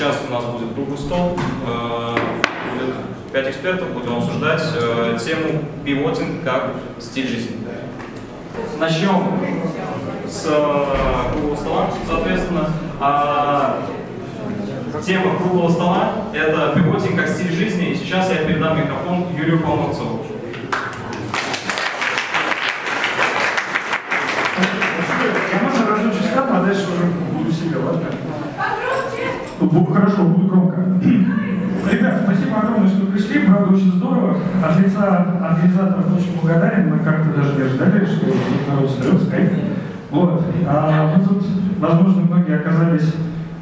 Сейчас у нас будет круглый стол, э, будет пять экспертов, будем обсуждать э, тему пивотинг как стиль жизни. Начнем с э, круглого стола, соответственно. А, тема круглого стола – это пивотинг как стиль жизни, и сейчас я передам микрофон Юрию Полновцеву. Ну, Хорошо, буду громко. Ребят, спасибо огромное, что пришли, правда, очень здорово. От лица организаторов очень благодарен, мы как-то даже не ожидали, что народ соберется. Вот. А мы тут, возможно, многие оказались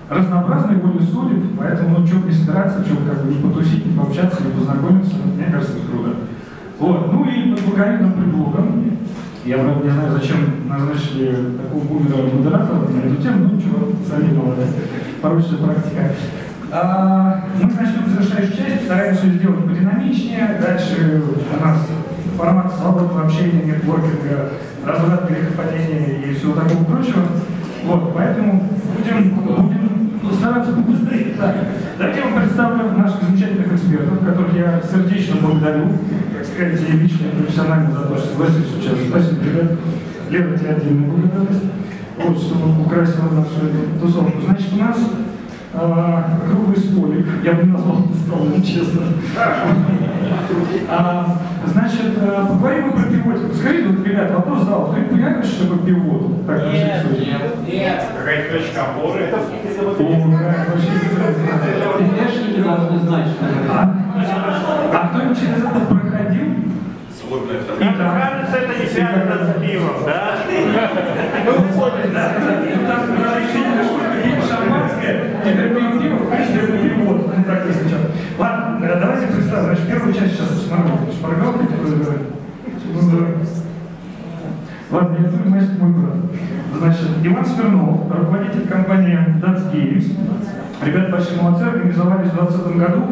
разнообразные были судеб, поэтому, ну, что не собираться, что как бы не потусить, не пообщаться, не познакомиться, мне кажется, круто. Вот. Ну и под благовидным предлогом я правда не знаю, зачем назначили такого бумера модератора на эту тему, ну ничего, сами молодец. Порочная практика. А, мы начнем завершающую часть, стараемся ее сделать подинамичнее. Дальше у нас формат свободного общения, нетворкинга, разврат, грехопадения и всего такого прочего. Вот, поэтому будем, будем стараться побыстрее. Так, давайте представлю наших замечательных экспертов, которых я сердечно благодарю, так сказать, и лично, и профессионально за то, что согласились участвовать. Спасибо, ребят. Лера, тебе отдельная благодарность. Вот, что украсила нашу эту тусовку. Значит, у нас а, круглый столик, я бы назвал это столом, честно. А, значит, а, поговорим мы про пивот. Скажите, вот, ребят, вопрос зал. Кто-нибудь понимает, что такое пивот? Так, на всякий случай. Какая-то точка опоры. О, как вообще интересно. Внешники должны знать, что это. А, кто-нибудь через это проходил? Мне кажется, это не связано с пивом, да? Ну, поняли, да? Там разрешительная штука, есть шампанское, теперь пьем пиво, в принципе, это пивот. Так, если что. Ладно, э, давайте представим. Значит, первую часть сейчас посмотрим. Шпаргалка, Ладно, я думаю, мастер мой брат. Значит, Иван Смирнов, руководитель компании Dance Games. Ребята большие молодцы, организовались в 2020 году.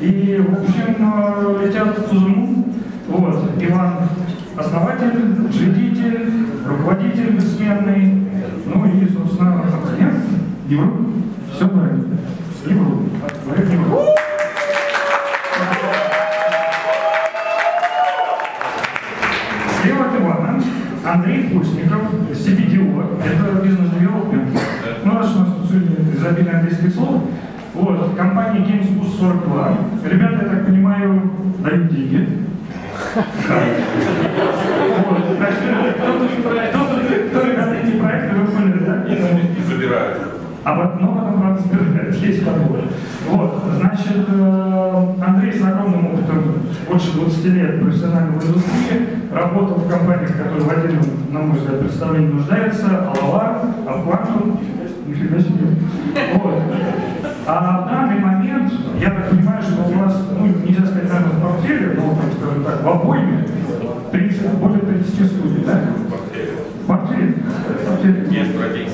И, в общем, э, летят в Тузуму. Вот, Иван основатель, учредитель, руководитель бессменный. Ну и, собственно, акционер. Евро. Все правильно. Евро. Слева 42. Ребята, я так понимаю, дают деньги. Кто ребята эти проекты, вы поняли, да? И забирают. А вот, ну, потом, правда, разбирают, есть подобное. Вот, значит, э, Андрей с огромным опытом, больше 20 лет профессиональной в индустрии, работал в компаниях, которые в отдельном, на мой взгляд, представлении нуждаются, Алава, Авквантум, нифига себе. Вот. А в данный момент, я так понимаю, что у вас, ну, нельзя сказать, наверное, в портфеле, но, так скажем так, в обойме 30, более 30 студий, да? В портфеле? В портфеле. Нет стратегии.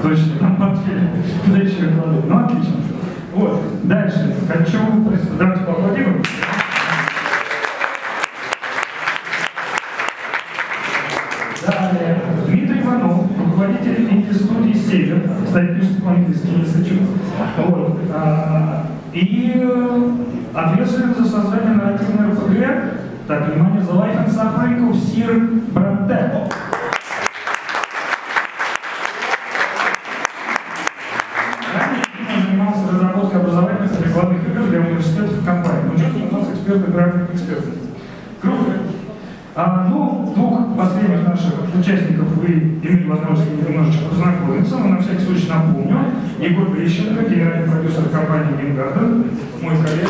Точно, там портфель. Куда еще? Ну, отлично. Вот, дальше. Хочу. Давайте поаплодируем. Далее. Дмитрий Иванов, руководитель инди-студии «Север». Кстати, пишет по-английски, если что. Вот. А, И э, ответственен за создание нарративной РПГ. Так, внимание, The Life and Suffering of Sir занимался разработкой образовательных и рекламных игр для университетов и компаний. Что у нас эксперт игровых экспертов. Двух последних наших участников вы имели возможность немножечко познакомиться, но на всякий случай напомню. Егор Грищенко, генеральный продюсер компании Геймгарден, мой коллега.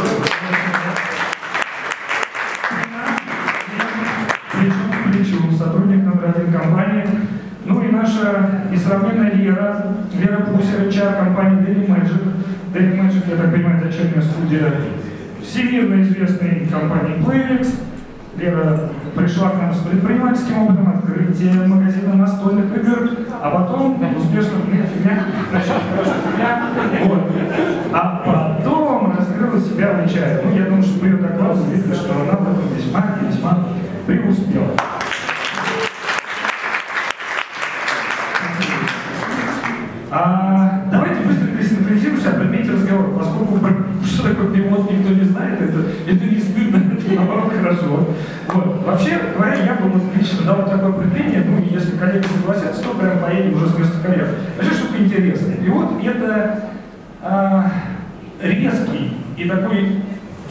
Плечу, сотрудник номер один компании. Ну и наша несравненная Лера, Лера Пусер, HR компании Daily Magic. Daily Magic, я так понимаю, дочерняя студия всемирно известной компании Playlex. Лера пришла к нам с предпринимательским опытом открытия магазина настольных игр, а потом успешно фигня, значит, фигня, вот. А потом раскрыла себя в HR. Ну, я думаю, что по ее докладу видно, что она в этом весьма весьма преуспела. А, давайте быстро пересинхронизируемся, отметьте разговор. Поскольку что такое пивот никто не знает, это, это не наоборот хорошо. Вот. Вообще говоря, я бы вот лично дал такое определение, ну, если коллеги согласятся, то прям поедем уже с места карьеры. Вообще штука интересная. Пивот это а, резкий и такой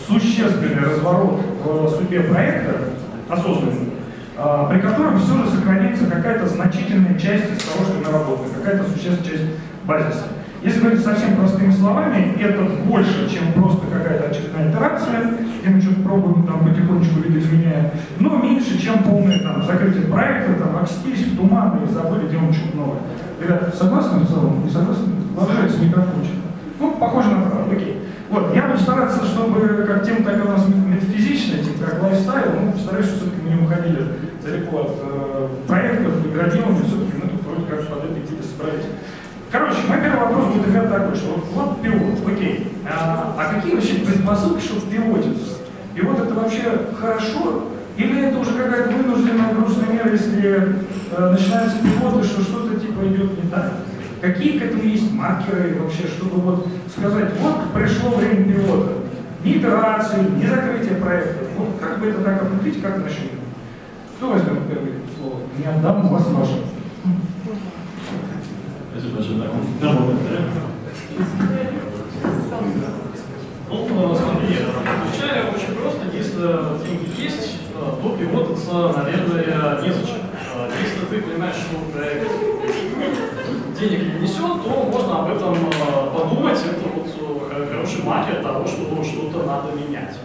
существенный разворот в судьбе проекта, осознанный, а, при котором все же сохраняется какая-то значительная часть из того, что мы работаем, какая-то существенная часть базиса. Если говорить совсем простыми словами, это больше, чем просто какая-то очередная итерация, где мы что-то пробуем, там потихонечку видоизменяем, но меньше, чем полное там, закрытие проекта, там, окстились в туман и забыли делать что-то новое. Ребята, согласны в целом? Не согласны? Ложается микрофончик. Ну, похоже на правду, окей. Вот, я буду стараться, чтобы как тема такая у нас метафизичная, типа как лайфстайл, ну, постараюсь, что все-таки мы не уходили далеко от э, проектов, деградирования, все-таки мы тут вроде как под этой справить. Короче, мой первый вопрос будет именно такой, что вот, вот пилот, окей, а, а какие вообще предпосылки, чтобы пилотиться? Пилот это вообще хорошо? Или это уже какая-то вынужденная грустная мера, если э, начинаются пилоты, что что-то типа идет не так? Какие к этому есть маркеры вообще, чтобы вот сказать, вот пришло время пилота, ни итерации, ни закрытия проекта. Вот как бы это так определить, как начнем? Кто возьмет первое слово? Не отдам, у вас ваше. Большое. Так, комментарий. Ну, смотри, отвечая очень просто, если деньги есть, то пивотаться, наверное, незачем. Если ты понимаешь, что проект денег не несет, то можно об этом подумать. Это вот хороший маркер того, что что-то надо менять.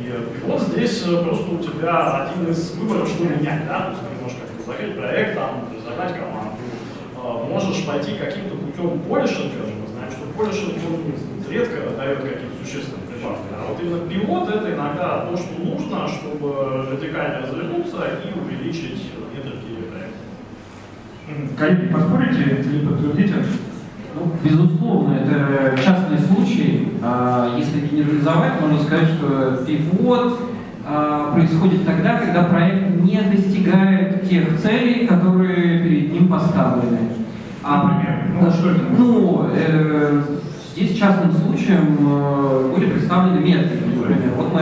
И вот здесь просто у тебя один из выборов, что менять, да, то есть ты можешь как-то закрыть проект, там, разогнать команду, можешь пойти каким-то путем полишинга, мы знаем, что полишинг он редко дает какие-то существенные прибавки, а вот именно пилот это иногда то, что нужно, чтобы радикально развернуться и увеличить метрики проекта. Коллеги, поспорите или подтвердите? Ну, безусловно, это частный случай. А, Если генерализовать, можно сказать, что пивот происходит тогда, когда проект не достигает тех целей, которые перед ним поставлены. А, Например, ну, что это? Ну, э, здесь частным случаем э, были представлены метрики, например. Вот мы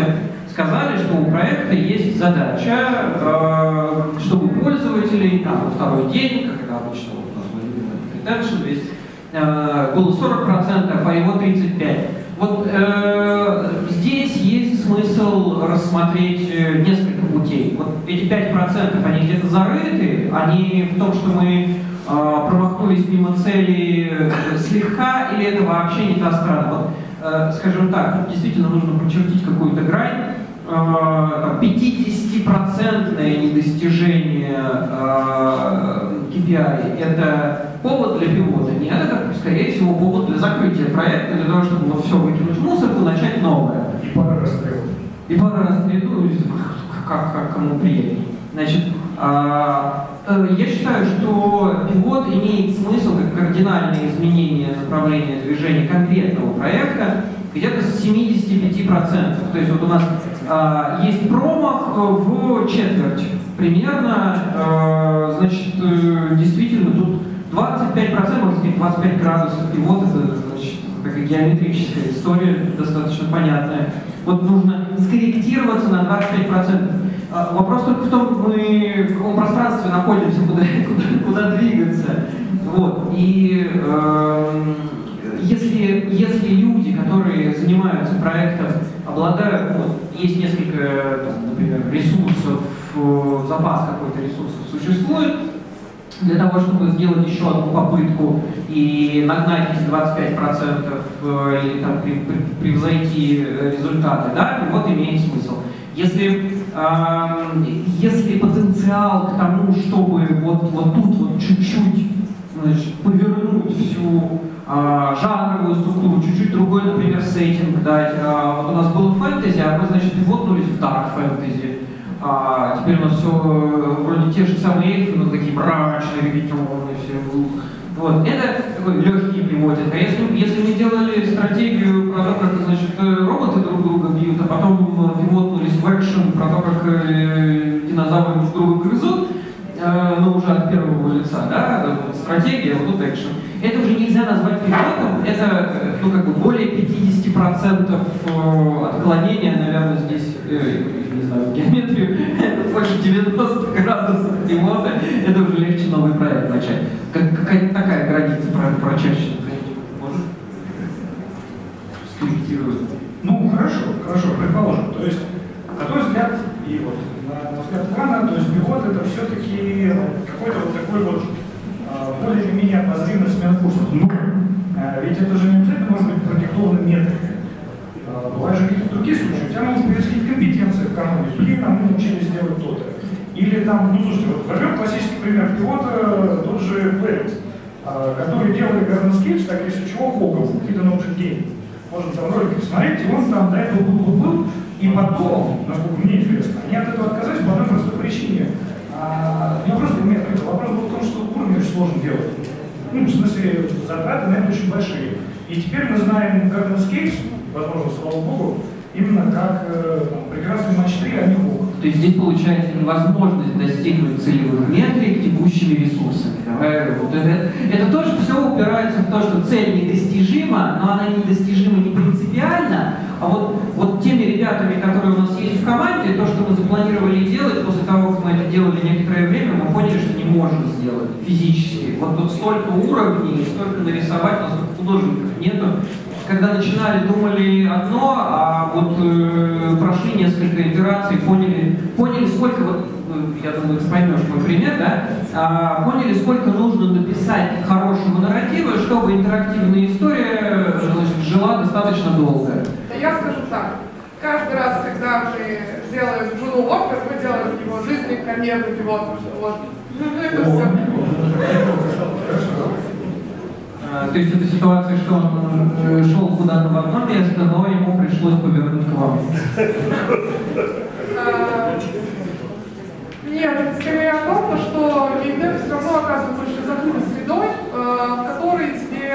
сказали, что у проекта есть задача, э, чтобы пользователей там, на второй день, как это обычно вот, retention, есть, э, было 40%, а его 35%. Вот э, здесь смысл рассмотреть э, несколько путей. Вот эти 5% они где-то зарыты, они в том, что мы э, промахнулись мимо цели э, слегка, или это вообще не та страна. Вот, э, скажем так, действительно нужно прочертить какую-то грань. Э, там, 50% недостижение э, KPI это повод для пивота. Нет, это, скорее всего, повод для закрытия проекта, для того, чтобы вот все выкинуть в мусорку, начать новое. И пара расстрелов. И пара раз ну, как, как кому приятней. Значит, а, э, я считаю, что пивот имеет смысл как кардинальное изменение направления движения конкретного проекта где-то с 75%. То есть вот у нас а, есть промах э, в четверть. Примерно, а, значит, э, действительно тут 25%, можно сказать, 25 градусов пивота, значит, такая геометрическая история, достаточно понятная. Вот нужно скорректироваться на 25%. А, Вопрос только в том, мы в каком пространстве находимся, куда, куда, куда двигаться. Вот. И эм, если, если люди, которые занимаются проектом, обладают, ну, есть несколько, там, например, ресурсов, э, запас какой-то ресурсов существует, для того, чтобы сделать еще одну попытку и нагнать эти 25% э, или там, превзойти э, результаты, да, вот имеет смысл. Если, эм, если потенциал к тому, чтобы вот, вот тут вот чуть-чуть значит, повернуть всю а, жанровую структуру, чуть-чуть другой, например, сеттинг дать. А, вот у нас было фэнтези, а мы, значит, вотнулись в дарк фэнтези. А, теперь у нас все вроде те же самые эльфы, но такие мрачные, регитионные все. Вот. Это такой легкий пивотинг. А если, если мы делали стратегию про то, как значит, э, роботы друг друга бьют, а потом э, пивотнулись в экшен про то, как э, динозавры друг друга грызут, э, ну уже от первого лица, да, стратегия, вот тут экшен. это уже нельзя назвать пилотом, это э, ну, как бы более 50% э, отклонения, наверное, здесь, э, не знаю, геометрию, это больше 90 градусов пилота, это уже легче новый проект начать. Как, какая такая граница про, прочаще, может скорректировать? Ну, хорошо, хорошо, предположим. То есть, на твой взгляд, и вот на, на взгляд Ивана, то есть пилот это все-таки какой-то вот такой вот а, более или менее обозримый смена курсов. Ну, а, ведь это же не обязательно может быть продиктовано метрикой. А, бывают же какие-то другие случаи. У тебя могут появиться какие-то компетенции в команде. Блин, а мы научились делать то-то. Или там, ну слушайте, вот возьмем классический пример пилота, тот же Плэрикс, который делали Garden Skills, так если чего, Хогов, Hidden Object Game. Можно там ролики посмотреть, и он там до этого был, был, был, и потом, насколько мне известно, они от этого отказались по одной простой причине. А, не вопрос был метрика, вопрос был в том, что уровень очень сложно делать. Ну, в смысле, затраты на это очень большие. И теперь мы знаем Garden Scapes, возможно, слава богу, именно как э, прекрасный матч 3, а не Хог. То есть здесь получается невозможность достигнуть целевых метрик текущими ресурсами. Вот это, это тоже все упирается в то, что цель недостижима, но она недостижима не принципиально, а вот, вот теми ребятами, которые у нас есть в команде, то, что мы запланировали делать, после того, как мы это делали некоторое время, мы поняли, что не можем сделать физически. Вот тут столько уровней, столько нарисовать, у нас художников нету, когда начинали, думали одно, а вот э, прошли несколько итераций, поняли, поняли, сколько, вот, э, я думаю, ты поймешь мой пример, да, а, поняли, сколько нужно написать хорошего нарратива, чтобы интерактивная история значит, жила достаточно долго. Я скажу так. Каждый раз, когда мы делаем Джуну Уокер, мы делаем его жизненный карьерный пилот. Вот. Ну, это все. А, То есть это ситуация, что он э, шел куда-то в одно место, но ему пришлось повернуть к вам. А, Нет, скорее о том, что геймдев все равно оказывается очень закрытой средой, э, в которой тебе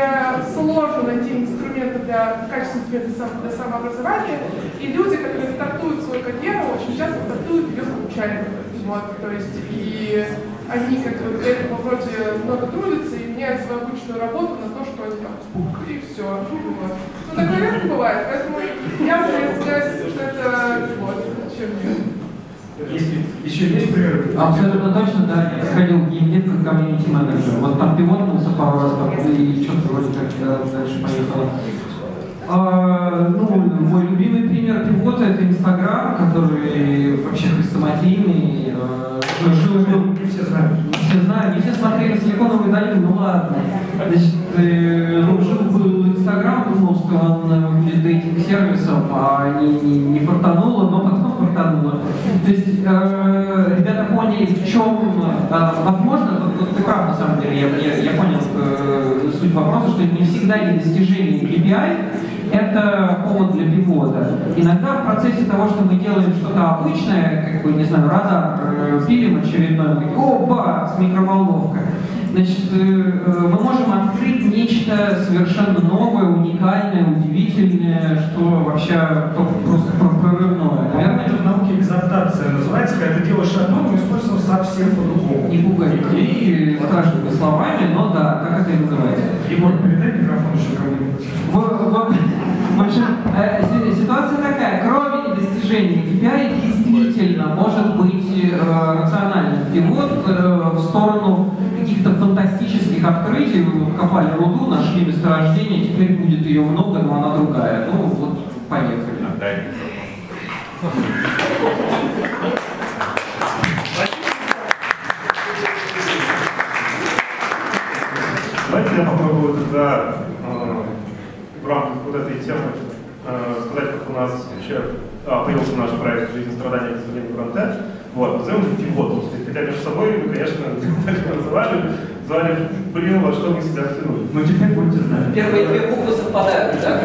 сложно найти инструменты для качественного для самообразования, и люди, которые стартуют свою карьеру, очень часто стартуют ее случайно. Вот, то есть, и они как бы для этого вроде много трудятся и меняют свою обычную работу на то, что они там пух, и все. Вот. Ну, такое редко бывает, поэтому я скорее считаю, что это вот, чем нет. Есть, еще есть примеры? Абсолютно точно, да, я сходил в геймдев как комьюнити менеджер. Вот там пивотнулся пару раз, там, и что-то вроде как да, дальше поехало. А, ну, мой любимый пример пивота это Инстаграм, который вообще хрестоматийный. жил- жил- Не все знают. все знают, не все смотрели Силиконовую долину, ну ладно. Значит, э, ну, был Инстаграм, думал, что он э, будет дейтинг-сервисом, а не, не, не фартануло, но потом фартануло. То есть э, ребята поняли, в чем, э, возможно, вот, вот ты прав на самом деле, я, я, я понял э, суть вопроса, что не всегда недостижение KPI это повод для пивота. Иногда в процессе того, что мы делаем что-то обычное, как бы, не знаю, радар, э, пилим очередной, о, бац, микроволновка. Значит, э, э, мы можем открыть нечто совершенно новое, уникальное, удивительное, что вообще то- просто про- прорывное. Наверное, Это в науке экзалтация называется, когда ты делаешь одно, но используешь совсем по-другому. не пугать людей страшными словами, но да, так это и называется. Егор, передай микрофон еще кому-нибудь. В, общем, э, си- ситуация такая, кроме недостижения KPI действительно может быть э, рациональным пивот э, в сторону каких-то фантастических открытий. Вы вот копали руду, нашли месторождение, теперь будет ее много, но она другая. Ну вот, поехали. Давайте я попробую тогда э, в рамках вот этой темы э, сказать, как у нас вообще а, появился наш проект «Жизнь страдания к сожалению, фронта». Вот, назовем. То есть, Хотя между собой мы, конечно, так не называли, звали, блин, во что мы себя втянули. Ну теперь будете знать. Первые две буквы совпадают, да?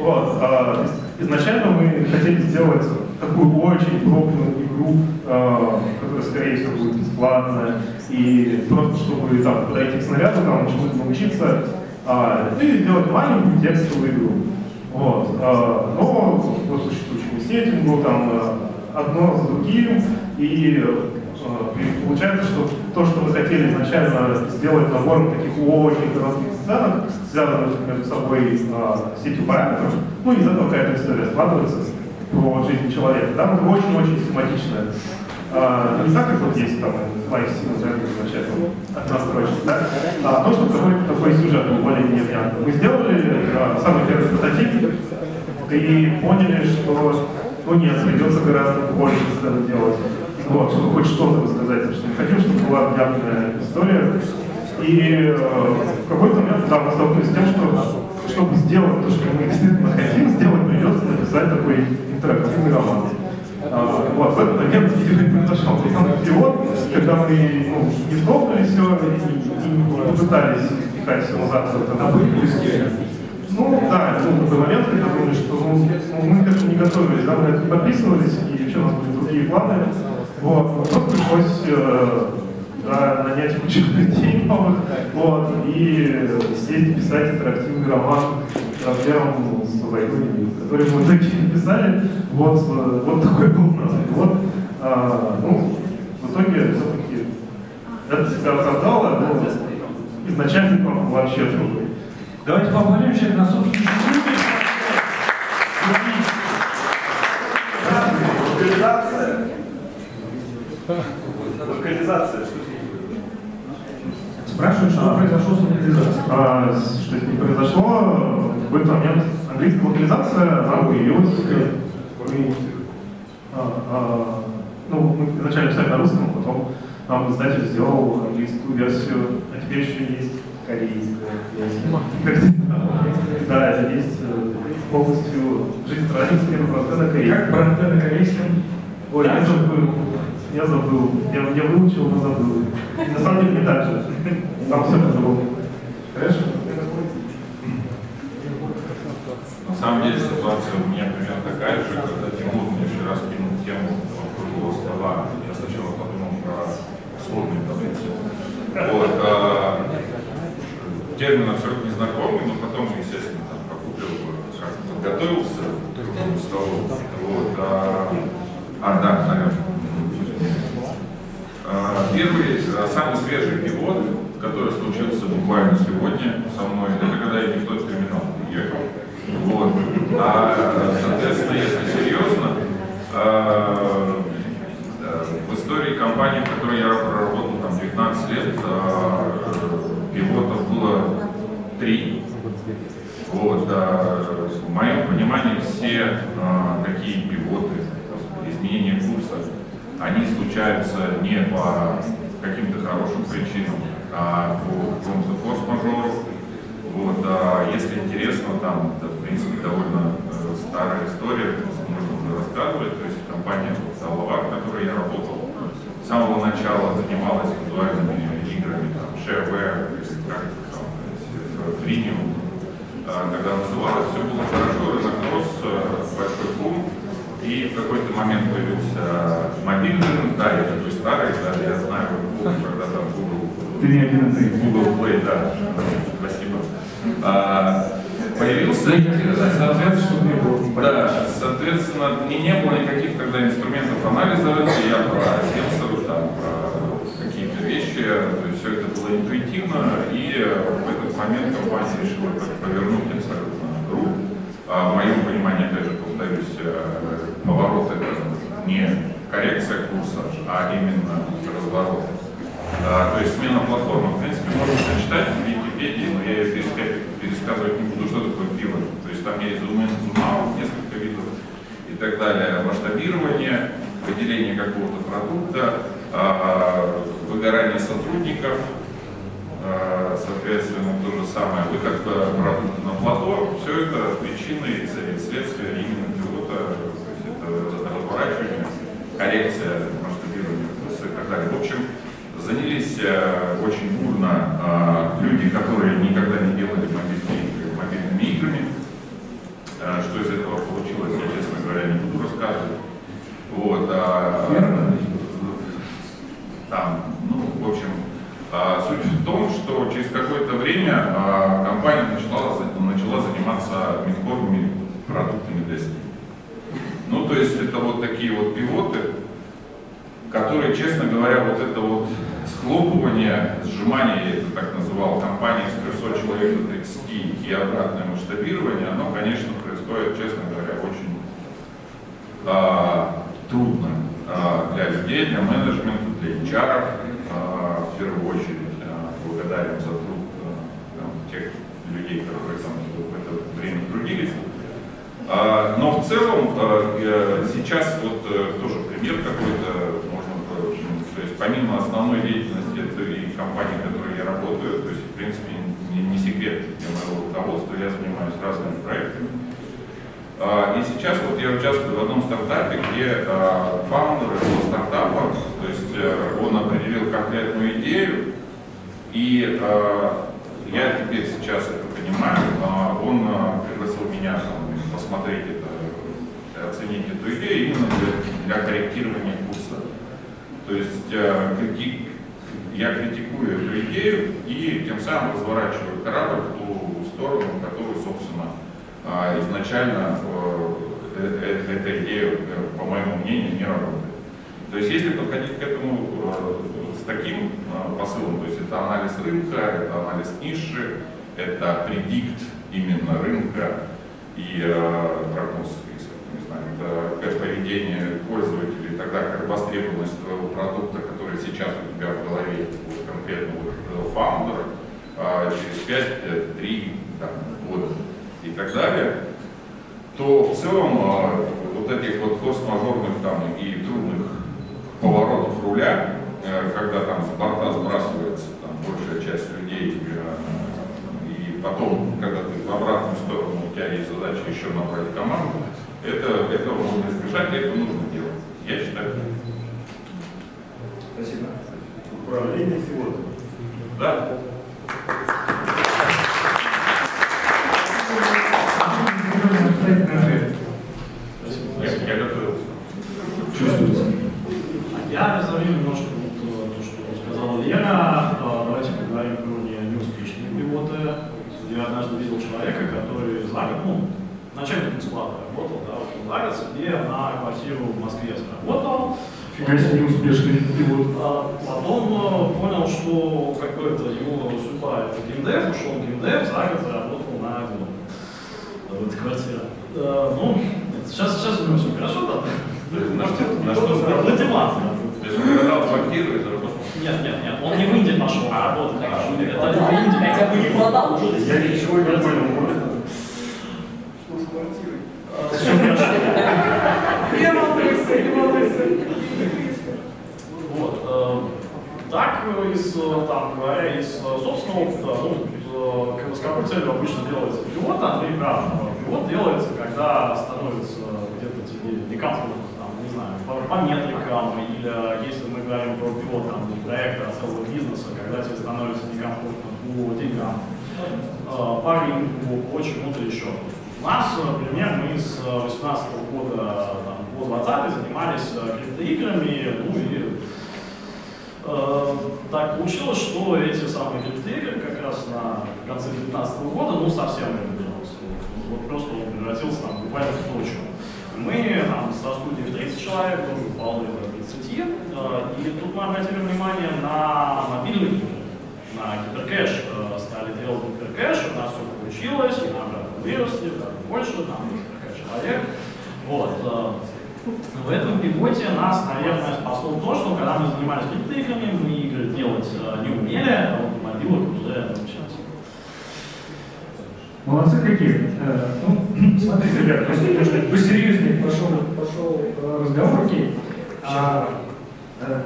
Вот, а, изначально мы хотели сделать такую очень крупную игру, а, которая, скорее всего, будет бесплатная, и просто чтобы там, подойти к снаряду, там чему-то научиться, ну и сделать маленькую текстовую игру. Вот. а, но вот существующему сеттингу, там а, одно за другим, и получается, что то, что мы хотели изначально сделать набором таких очень коротких сценок, связанных между собой э, сетью параметров, ну, из этого какая-то история складывается про жизнь человека. Там это очень-очень схематичная. А, не так, как вот есть там да, изначально от нас строчек, да? а что какой-то такой сюжет более-менее внятный. Мы сделали а, самый первый прототип и поняли, что ну нет, придется гораздо больше сцены делать. Вот, чтобы хоть что-то рассказать, что не хотим, чтобы была внятная история. И э, в какой-то момент да, мы столкнулись с тем, что чтобы сделать то, что мы действительно хотим сделать, придется написать такой интерактивный роман. А, вот, в этот момент произошел пилот, когда мы ну, не столкнули все и, и не попытались пихать все назад. А были ну да, это был такой момент, когда думали, что ну, мы к этому не готовились, да, мы это не подписывались, и вообще у нас были другие планы. Вот, но просто пришлось э, да, нанять кучу людей новых, вот, и сесть писать интерактивный роман размером с войной, который мы итоге написали. Вот, вот такой был у нас вот. А, ну, в итоге все-таки это себя оправдало, но изначально план вообще другой. Давайте поговорим человек на собственном Локализация. Локализация, что Спрашивают, что произошло с локализацией. А, что с ней произошло, в какой-то момент английская локализация, а, а, ну, мы изначально писали на русском, потом нам издатель сделал английскую версию, а теперь еще есть корейская Да, это есть э, полностью жизнь страницы Бранте на корейском. Как Бранте на корейском? Ой, я забыл. Я забыл. Я, я выучил, но забыл. На самом деле не так же. Там все по-другому. Хорошо? На самом деле ситуация у меня примерно такая же, когда Тимур мне вчера скинул тему круглого стола. Я сначала подумал про сложные таблицы. Вот, а, термин абсолютно незнакомый, но потом, естественно, там покупил, как подготовился к другому столу. Вот, а, а, да, наверное. А, первый, а, самый свежий пивот, который случился буквально сегодня со мной, это когда я не в тот терминал ехал. Вот. А, соответственно, если серьезно, а, в истории компании, в которой я проработал там 19 лет, пилотов было три. Вот, а, в моем понимании все а, такие пивоты, изменения курса, они случаются не по каким-то хорошим причинам, а по какому-то форс-мажору. Вот, а если интересно, там, это, в принципе, довольно э, старая история, можно рассказывать. То есть компания Салавар, в которой я работал, с самого начала занималась визуальными играми, там, shareware, как там, Freemium, когда называлось, все было хорошо, разогрос, большой бум, и в какой-то момент появился мобильный, да, я такой старый, да, я знаю, когда там Google, Ты не один Google Play, да, спасибо. А, появился, соответственно, да, соответственно, не, не было никаких тогда инструментов анализа, я про сенсоры, там, про какие-то вещи, то есть все это было интуитивно, и в этот момент компания решила повернуть абсолютно руку. А в моем понимании, опять же, повторюсь, э, поворот это не коррекция курса, а именно разворот. А, то есть смена платформы, в принципе, можно прочитать в Википедии, но я ее пересказывать не буду, что такое пиво. То есть там есть зум зум несколько видов и так далее. Масштабирование, выделение какого-то продукта, а, выгорание сотрудников, а, соответственно, то же самое, выход продукта на плато, все это причины и следствия именно пилота, то есть это разворачивание, коррекция масштабирования и так далее. В общем, занялись э, очень бурно э, люди, которые никогда не делали мобильные игры, мобильными играми. Э, что из этого получилось, я, честно говоря, не буду рассказывать. Вот, а, там, ну, в общем, а, суть в том, что через какое-то время а, компания начала, начала заниматься мидкорными продуктами для Steam. Ну, то есть это вот такие вот пивоты, который, честно говоря, вот это вот схлопывание, сжимание, я это так называл, компании с 300 человек до 30 и обратное масштабирование, оно, конечно, происходит, честно говоря, очень а, трудно а, для людей, для менеджмента, для HR, а, в первую очередь. А, благодарен за труд а, там, тех людей, которые там в это время трудились. А, но в целом а, сейчас вот э, тоже пример какой-то можно, э, то есть помимо основной деятельности этой компании, в которой я работаю, то есть в принципе не, не секрет для моего руководства, я занимаюсь разными проектами. А, и сейчас вот я участвую в одном стартапе, где а, фаундер этого стартапа, то есть э, он определил конкретную идею, и а, я теперь сейчас это понимаю, он пригласил меня посмотреть это, оценить эту идею именно для, для корректирования курса. То есть критик, я критикую эту идею и тем самым разворачиваю корабль в ту сторону, которую, собственно, а, изначально э, э, э, эта идея, по моему мнению, не работает. То есть если подходить к этому с таким посылом, то есть это анализ рынка, это анализ ниши, это предикт именно рынка и прогноз не знаю, это поведение пользователей, тогда как востребованность твоего продукта, который сейчас у тебя в голове, вот конкретно вот фаундера, а через 5-3 года и так далее, то в целом а, вот этих вот форс-мажорных там и трудных поворотов руля, э, когда там с борта сбрасывается там, большая часть людей, э, и потом, когда ты в обратную сторону, у тебя есть задача еще набрать команду, это, этого можно избежать, и это нужно делать. Я считаю. Спасибо. Управление пилотом. Да. Я, я готовился. Чувствуется. Я разовью немножко вот, то, что сказала Лена. А, давайте поговорим про не, неуспешные пилоты. Я однажды видел человека, который за год, ну, начальник склада работал, да, вот он за год себе на квартиру в Москве заработал. Фига себе неуспешный пилот. А потом э, понял, что какой-то его это геймдев, ушел в геймдев, за год заработал на один в этой квартире. Э, ну, сейчас, сейчас у него все хорошо, да? На что, на что заработал? Мотивация. То есть он продал квартиру и заработал? Нет, нет, нет, он не в Индию пошел, а работать. Это не в Индию. Хотя бы не продал уже. Я ничего не понял. Все хорошо. Не волнуйся, не волнуйся. Вот. э, Так, э, из, э, там, говоря, из э, собственного опыта, ну, э, как бы с какой целью обычно делается прав. Пилот делается, когда становится где-то тебе некомфортно, там, не знаю, по, метрикам, или если мы говорим про пилот там, не проекта, а целого бизнеса, когда тебе становится некомфортно по деньгам, э, по рынку, по чему-то еще. У нас, например, мы с 2018 года там, по 20 занимались э, криптоиграми, ну и э, так получилось, что эти самые криптоигры как раз на конце 2019 года, ну совсем не выделился. Вот просто он превратился там буквально в точку. Мы там со студией в 30 человек, ну, упало до 30, э, и тут мы обратили внимание на мобильные игры, на гиперкэш. Э, стали делать гиперкэш, у нас все получилось, и нам выросли, больше, там человек. Вот. э, В этом пивоте нас, наверное, спасло то, что когда мы занимались криптоиграми, мы игры делать не умели, а вот на мобилах уже научились. Молодцы какие. Э, Ну, смотрите, ребят, просто немножко посерьезнее пошел, пошел э, разговор, окей. А, э,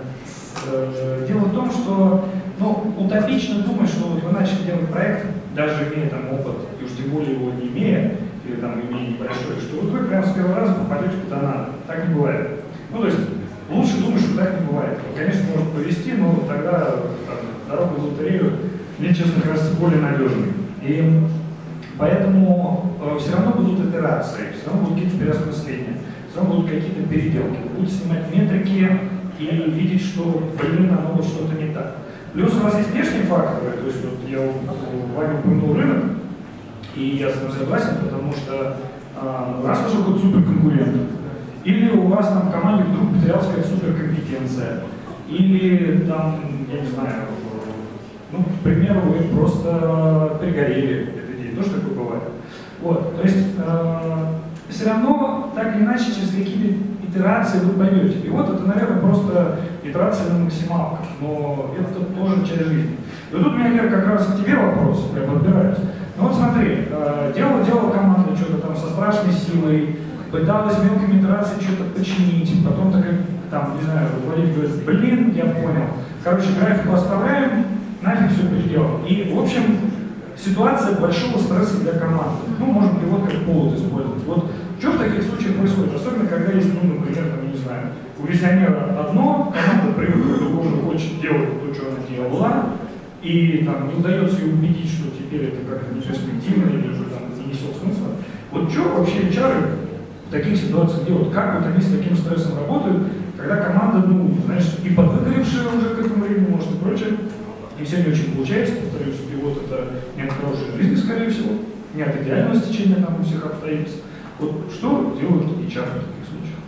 э, дело в том, что ну, утопично думать, что вот вы начали делать проект, даже имея там опыт, и уж тем более его не имея, или там имея небольшой, что вот вы прямо с первого раза попадете куда надо. Так не бывает. Ну, то есть, лучше думать, что так не бывает. Конечно, может повезти, но тогда там, дорога в лотерею, мне, честно кажется, более надежной. И Поэтому э, все равно будут итерации, все равно будут какие-то переосмысления, все равно будут какие-то переделки. Вы будете снимать метрики и видеть, что, блин, оно вот что-то не так. Плюс у вас есть внешние факторы, то есть вот я у Ваня упомянул рынок, и я с этим согласен, потому что а, у нас уже будет суперконкурент. Или у вас там в команде вдруг потерялась какая-то суперкомпетенция. Или там, я не знаю, ну, к примеру, вы просто перегорели идеей. Тоже такое бывает. Вот, то есть э, все равно, так или иначе, через какие-то итерации вы пойдете. И вот это, наверное, просто итерация на максималках, но это тоже часть жизни. И тут у меня, Вера, как раз к тебе вопрос, я подбираюсь. Ну вот смотри, э, делала, делала команда что-то там со страшной силой, пыталась мелкими итерациями что-то починить, потом так, там, не знаю, руководитель говорит, блин, я понял. Короче, график оставляем, нафиг все переделал. И, в общем, ситуация большого стресса для команды. Ну, можем пилот как повод использовать. Вот что в таких случаях происходит? Особенно, когда есть, ну, например, там, не знаю, у визионера одно, команда привыкла к другому, хочет делать то, что она делала, и там не удается ее убедить, что теперь это как-то перспективно или уже там не несет смысла. Вот что вообще HR в таких ситуациях делают? Как вот они с таким стрессом работают, когда команда, ну, знаешь, и подвыгоревшая уже к этому времени, может, и прочее, и все не очень получается, повторюсь, пилот это не от хорошей жизни, скорее всего, не от идеального стечения там у всех обстоятельств. Вот что делают HR в таких случаях?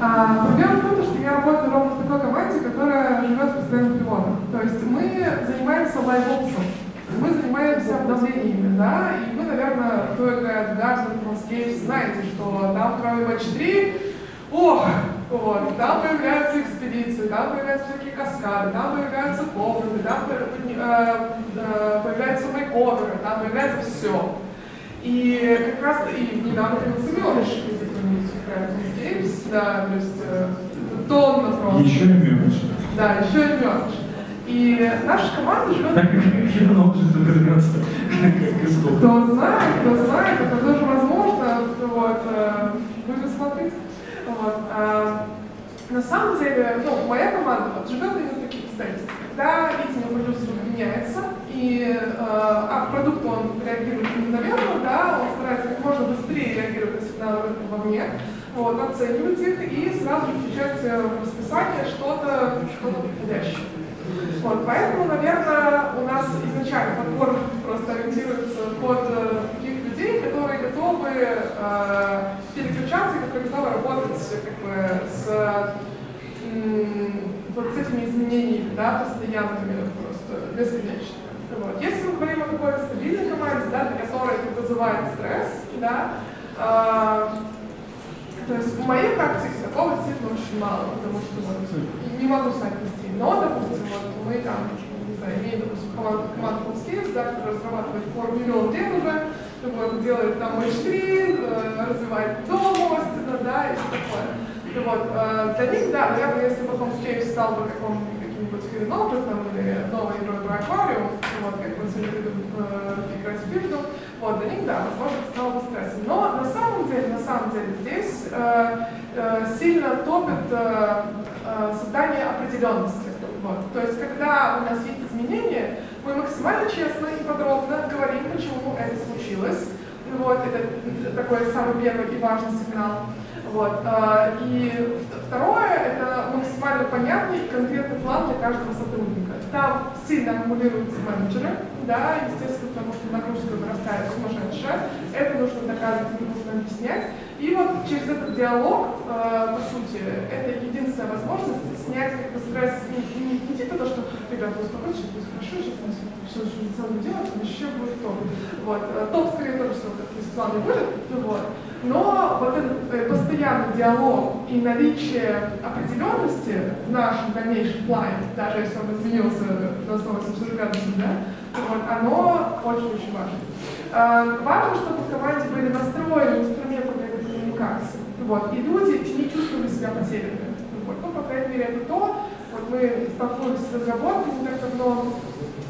А, в том, что я работаю ровно в такой команде, которая живет в постоянном пилотом. То есть мы занимаемся лайвопсом, мы занимаемся обновлениями, да, и вы, наверное, играет в Garden, Scapes, знаете, что там кроме матч 3, ох, вот, там появляются экспедиции, там появляются всякие каскады, там появляются комнаты, там э, э, появляются мейковеры, там появляется все. И как раз и недавно появился Мелыш из Games, да, то есть э, тонна просто. Еще и Мелыш. Да, еще и Мелыш. И наша команда живет... Так как Хернов же вернется как. Кто знает, кто знает, это тоже возможно. Вот, э. Вот. А, на самом деле, ну, моя команда вот, живет именно таких обстоятельствах. Когда видение продюсера меняется, и э, а, продукт он реагирует мгновенно, да, он старается как можно быстрее реагировать на сигналы рынка вовне, вот, оценивать их и сразу включать в расписание что-то что подходящее. Вот, поэтому, наверное, у нас изначально подбор просто ориентируется под э, таких людей, которые готовы э, переключаться, которые готовы работать как бы, с, вот с этими изменениями, да, постоянными, просто бесконечно. Вот. Если мы говорим о какой-то стабильной команде, да, это вызывает стресс, да, э, то есть в моей практике такого действительно очень мало, потому что вот, не могу сами. Но, допустим, вот мы там, не знаю, имеем, допустим, команду, команду Skills, да, которая разрабатывает пару миллионов лет уже, вот, делает там H3, э, развивает домость, да, да, и все такое. И вот, э, для них, да, наверное, если бы Homescape стал бы каким-нибудь Object или новой игрой про аквариум, вот, как мы сегодня любим играть в биржу, вот, для них, да, возможно, стало бы стрессом. Но на самом деле, на самом деле, здесь э, э, сильно топит э, э, создание определенности. Вот. То есть, когда у нас есть изменения, мы максимально честно и подробно говорим, почему это случилось. Вот, это такой самый первый и важный сигнал. Вот. э, И второе, это максимально понятный и конкретный план для каждого сотрудника. Там сильно аккумулируются менеджеры, да, естественно, потому что нагрузка вырастает сумасшедшая. Это нужно доказывать, это нужно объяснять. И вот через этот диалог, э, по сути, это единственная возможность снять как бы стресс не, не, не типа то, что ребята, успокойтесь, будет хорошо, сейчас мы все очень целым делать, еще будет топ. Вот. Э, Топ скорее тоже, что как сказала, не будет. Вот. Но вот этот э, постоянный диалог и наличие определенности в нашем дальнейшем плане, даже если он изменился на 180 градусов, да, вот, оно очень-очень важно. Э, важно, чтобы в команде были настроены инструменты для коммуникации. Вот, и люди не чувствовали себя потерянными. Вот, ну, по крайней мере, это то. Вот мы столкнулись с разработкой не так давно.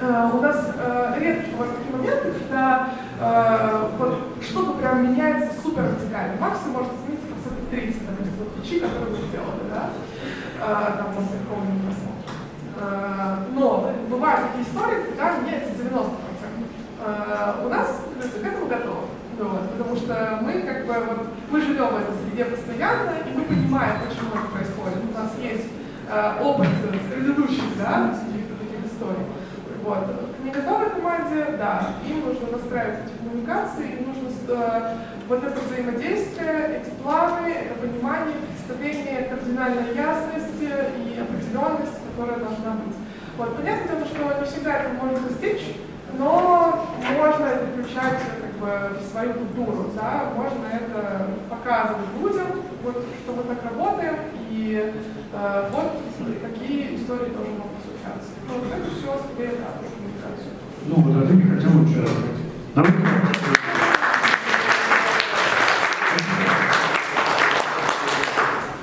Э, у нас э, редко бывают такие моменты, когда э, вот, что-то прям меняется супер радикально. Максимум может измениться процентов 30, допустим, вот фичи, которые вы сделали, да, там после какого-нибудь просмотра. Но бывают такие истории, когда меняется 90%. Э, у нас люди к этому готовы. Вот, потому что мы как бы вот, мы живем в этой среде постоянно, и мы понимаем, почему это происходит. У нас есть э, опыт предыдущих, да. Вот. К неготовой команде, да, им нужно настраивать эти коммуникации, им нужно э, вот это взаимодействие, эти планы, это понимание, представление кардинальной ясности и определенности, которая должна быть. Вот, понятно что не всегда это можно достичь, но можно это включать как бы, в свою культуру, да, можно это показывать людям, вот, что мы так работаем, и э, вот такие истории тоже могут Ну, вот а ты не хотел лучше рассказать. Давайте.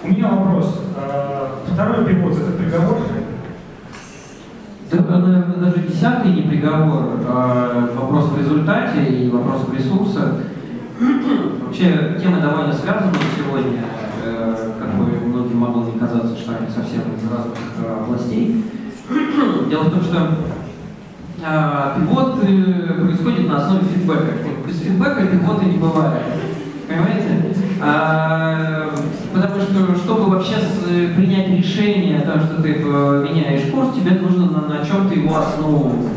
У меня вопрос. А, Второй пивот это приговор? Да, наверное, даже десятый не приговор, а вопрос в результате и вопрос в ресурсах. Вообще, тема довольно связана сегодня, э, как бы многим могло не казаться, что они совсем из разных э, областей. Дело в том, что э, пивот э, происходит на основе фидбэка. Без фидбэка пивота не бывает. Понимаете? А, потому что, чтобы вообще с- принять решение о том, что ты э, меняешь курс, тебе нужно на, на чем-то его основывать.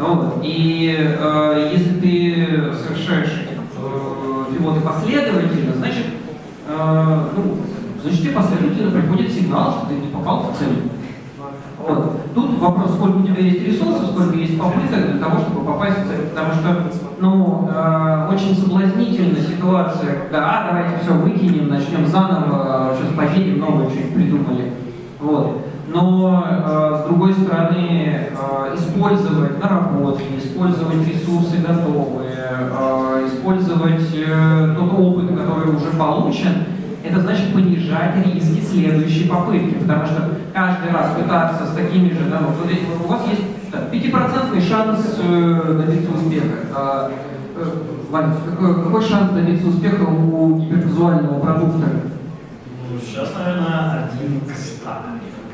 Вот. И э, если ты совершаешь э, пивоты последовательно, значит, э, ну, значит, тебе последовательно приходит сигнал, что ты не попал в цель. Вот. Тут вопрос, сколько у тебя есть ресурсов, сколько есть попыток для того, чтобы попасть в цель. Потому что, ну, э, очень соблазнительна ситуация, а, давайте все выкинем, начнем заново, сейчас поедем, новое что-нибудь придумали. Вот. Но, э, с другой стороны, э, использовать наработки, использовать ресурсы готовые, э, использовать э, тот опыт, который уже получен, это значит понижать риски следующей попытки, потому что каждый раз пытаться с такими же, да, вот смотрите, у вас есть пятипроцентный шанс э, добиться успеха. А, э, Ваня, какой, шанс добиться успеха у гиперказуального продукта? Ну, сейчас, наверное, один к ста.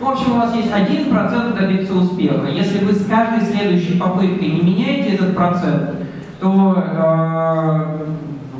Ну, в общем, у вас есть 1% добиться успеха. Если вы с каждой следующей попыткой не меняете этот процент, то, э,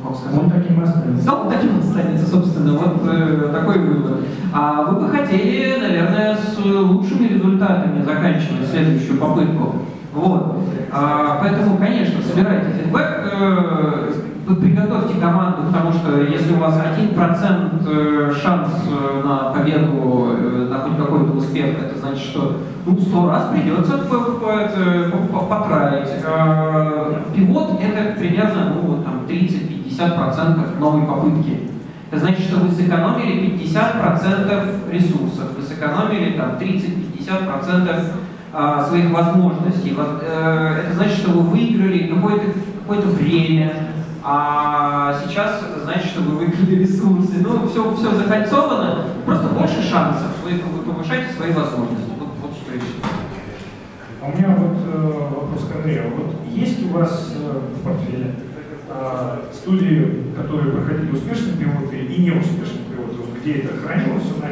вопросов. Он таким и останется. Да, он таким останется, собственно. Вот э, такой вывод. А вы бы хотели, наверное, с лучшими результатами заканчивать следующую попытку. Вот. А, поэтому, конечно, собирайте фидбэк, э, приготовьте команду, потому что если у вас один процент э, шанс э, на победу, э, на хоть какой-то успех, это значит, что ну, сто раз придется ну, поправить. А, пивот это примерно ну, там, 30 50% новой попытки. Это значит, что вы сэкономили 50% ресурсов, вы сэкономили там 30-50% а, своих возможностей. Э, это значит, что вы выиграли какое-то какое время, а сейчас это значит, что вы выиграли ресурсы. Ну, все, все закольцовано, просто больше шансов, вы, вы повышаете свои возможности. Вот, вот что я. А у меня вот э, вопрос к Андрею. Вот есть у вас э, в портфеле студии, которые проходили успешные пилоты и неуспешные пилоты, вот где это хранилось все на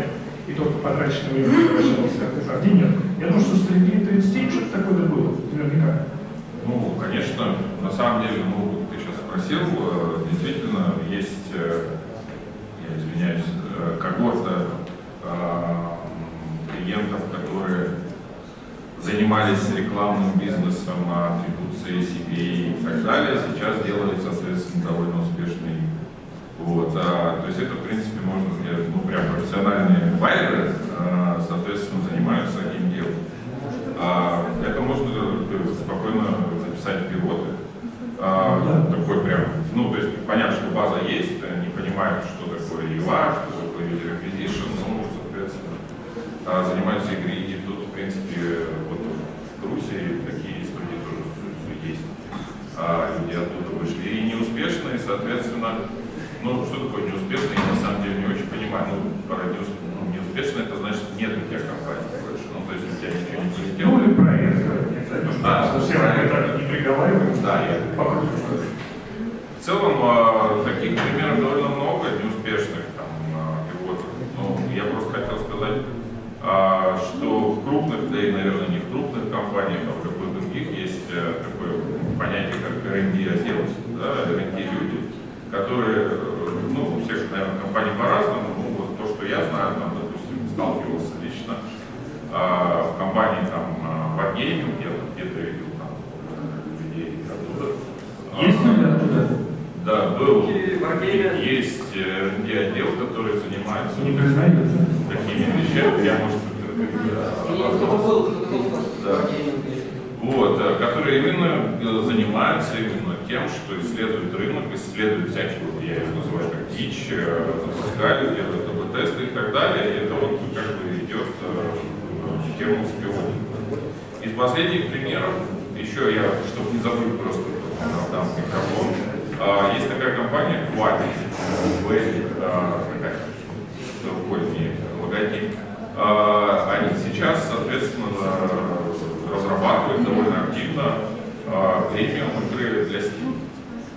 и только потраченное время возвращалось как-то, где нет? Я думаю, что среди 30 что-то такое было, наверняка. Ну, конечно, на самом деле, ну, ты сейчас спросил, э, действительно, есть, э, я извиняюсь, э, когорта э, клиентов, которые занимались рекламным бизнесом, атрибуцией себе и так далее, сейчас делают, соответственно, довольно успешный вот, а, то есть это, в принципе, можно сделать, ну, прям профессиональные байеры, а, соответственно, занимаются этим делом. А, это можно э, спокойно записать в пилоты. А, такой прям, ну, то есть понятно, что база есть, они понимают, что такое EVA, что такое user acquisition, ну, соответственно, а, занимаются игрой, и тут, в принципе, Грузии такие студии тоже есть. А, люди оттуда вышли и неуспешные, соответственно, ну, что такое неуспешный, я на самом деле не очень понимаю. Ну, про неусп- ну, неуспешный, это значит, нет у тебя компании больше. Ну, то есть у тебя ничего не Ну полетело. или проект, Да, совсем так не приговариваем. Да, я. В целом, а, таких примеров довольно много неуспешных там а, пилотов. Ну, я просто хотел сказать, а, что в крупных, да и, наверное, крупных компаниях, а в каких других есть э, такое понятие, как R&D отдел, да, R&D люди, которые, э, ну, у всех, наверное, компаний по-разному, ну, вот то, что я знаю, там, допустим, сталкивался лично, а, в компании там Wargaming, я там где-то видел там э, людей оттуда. Есть люди оттуда? да, был, есть R&D отдел, который занимается Не признается. такими вещами. Я, может, Да. Вот, э, которые именно э, занимаются именно тем, что исследуют рынок, исследуют всякие, вот я их называю как дичь, запускали, делают АБ-тесты и так далее. Это вот как бы идет э, тема успевания. Из последних примеров, еще я, чтобы не забыть просто дам микрофон, а, есть такая компания Quality, Web, такая довольно логотип. А, Они сейчас, соответственно, разрабатывают довольно активно а, премиум игры для Steam.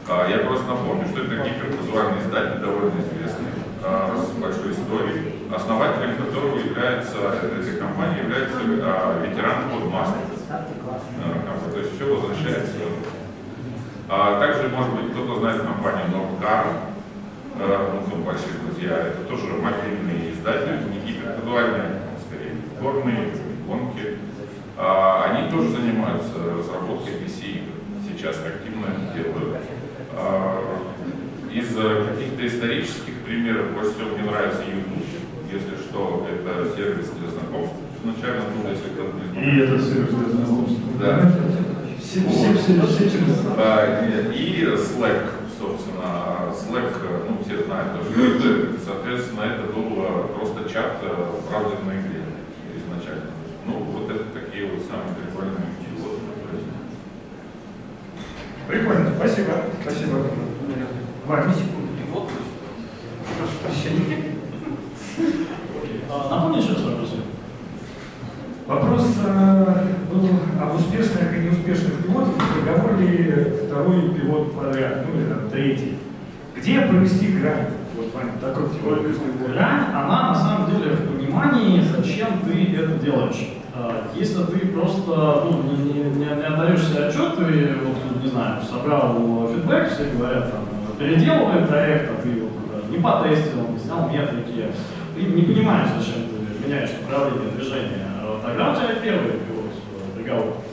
А, Я просто напомню, что это гиперказуальный издатель, довольно известный, а, с большой историей, основателем которого является, этой компании является а, ветеран Codemaster. А, То есть все возвращается. А Также, может быть, кто-то знает компанию Nordcar, ну, кто большие друзья, это тоже мобильный издатель, не гиперказуальный, а скорее горные, гонки. А, Они тоже занимаются разработкой PC. Сейчас активно делают. А, Из каких-то исторических примеров больше всего мне нравится YouTube. Если что, это сервис для знакомств. Изначально был, если кто-то не. И это сервис для знакомства. Да. Все, все, все, все через... А, И Slack, собственно, Slack, ну, все знают, что это, соответственно, это был просто чат, правда, на игре изначально. Ну, вот это такие вот самые прикольные пилоты. Прикольно, спасибо. Спасибо. Ваня, секунду. Прошу прощения. А, Напомни еще раз вопрос. Вопрос э, был об успешных и неуспешных пилотах. Договор ли второй пилот подряд, ну или там третий. Где провести грань? Вот, Ваня, такой теория. Грань, она на самом деле в понимании, зачем ты это делаешь. А, Если ты просто ну, не, не, не, не отдаешь себе отчет, ты, вот, не знаю, собрал фидбэк, все говорят, там, переделывай проект, а ты его э, не потестил, не снял метрики, ты не понимаешь, зачем ты меняешь направление движения. А Тогда у тебя первый пилот э, договор. А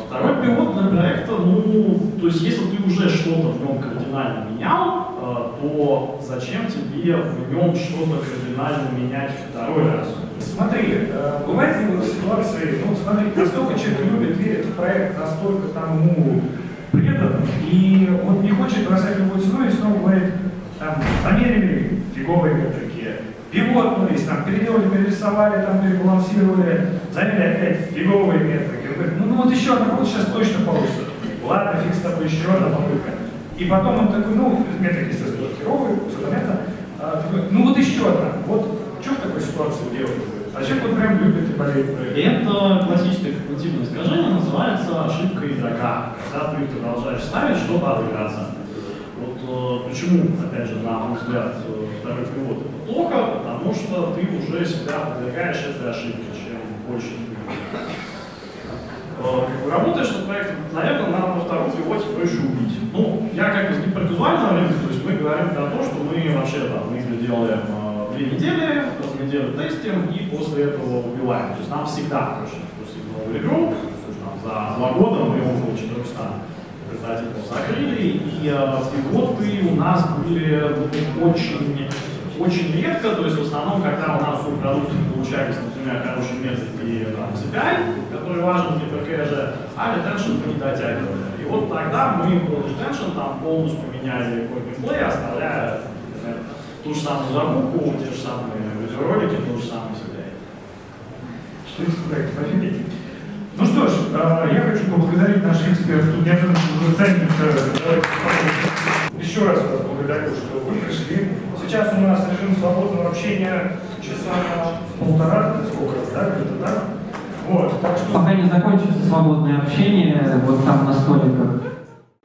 второй пилот для проекта, ну, то есть если ты уже что-то в нем кардинально менял, э, то зачем тебе в нем что-то кардинально менять второй раз? Смотри, э, бывает ситуации, ну смотри, настолько человек любит, в проект, настолько там ему предан, и он не хочет бросать любой ценой, и снова говорит, там, замерили фиговые метрики, пивотнулись, там, переделали, перерисовали, там, перебалансировали, заняли опять фиговые метрики. Он говорит, ну, ну вот еще одна попытка сейчас точно получится. Ладно, фиг с тобой, еще одна попытка. И потом он такой, ну, метрики, естественно, херовые, все понятно. А, такой, ну вот еще одна. Вот что в такой ситуации делать? А человек вот прям любит и болеет про это. Классическое когнитивное искажение, называется ошибка игрока, когда ты продолжаешь ставить, чтобы отыграться. Вот э, почему, опять же, на мой взгляд, э, второй пилот это плохо, потому что ты уже себя подвергаешь этой ошибке, чем больше ты как бы работаешь над проектом, наверное, надо во втором пилоте проще убить. Ну, я как бы с гиперказуального рынка, то есть мы говорим про то, что мы вообще там мы делаем э, две недели, раз неделю тестим и после этого убиваем. То есть нам всегда проще запустить новую игру, за два года мы около 400 прототипов закрыли, и э, пилоты у нас были ну, очень очень редко, то есть в основном, когда у нас у продукта получались, например, хорошие метрики там, CPI, который важен для ПКЖ, а retention мы не дотягивали. И вот тогда мы по retention там полностью меняли геймплей, оставляя например, ту же самую закупку, те же самые видеоролики, тот же самый CPI. Что из проекта офигеть. Ну что ж, э, я хочу поблагодарить наших экспертов. Тут неожиданно тайминг. э, Еще раз вас благодарю, что вы пришли. Сейчас у нас режим свободного общения часа полтора, сколько, да, где-то так. Вот, так что... Пока не закончится свободное общение, вот там на столиках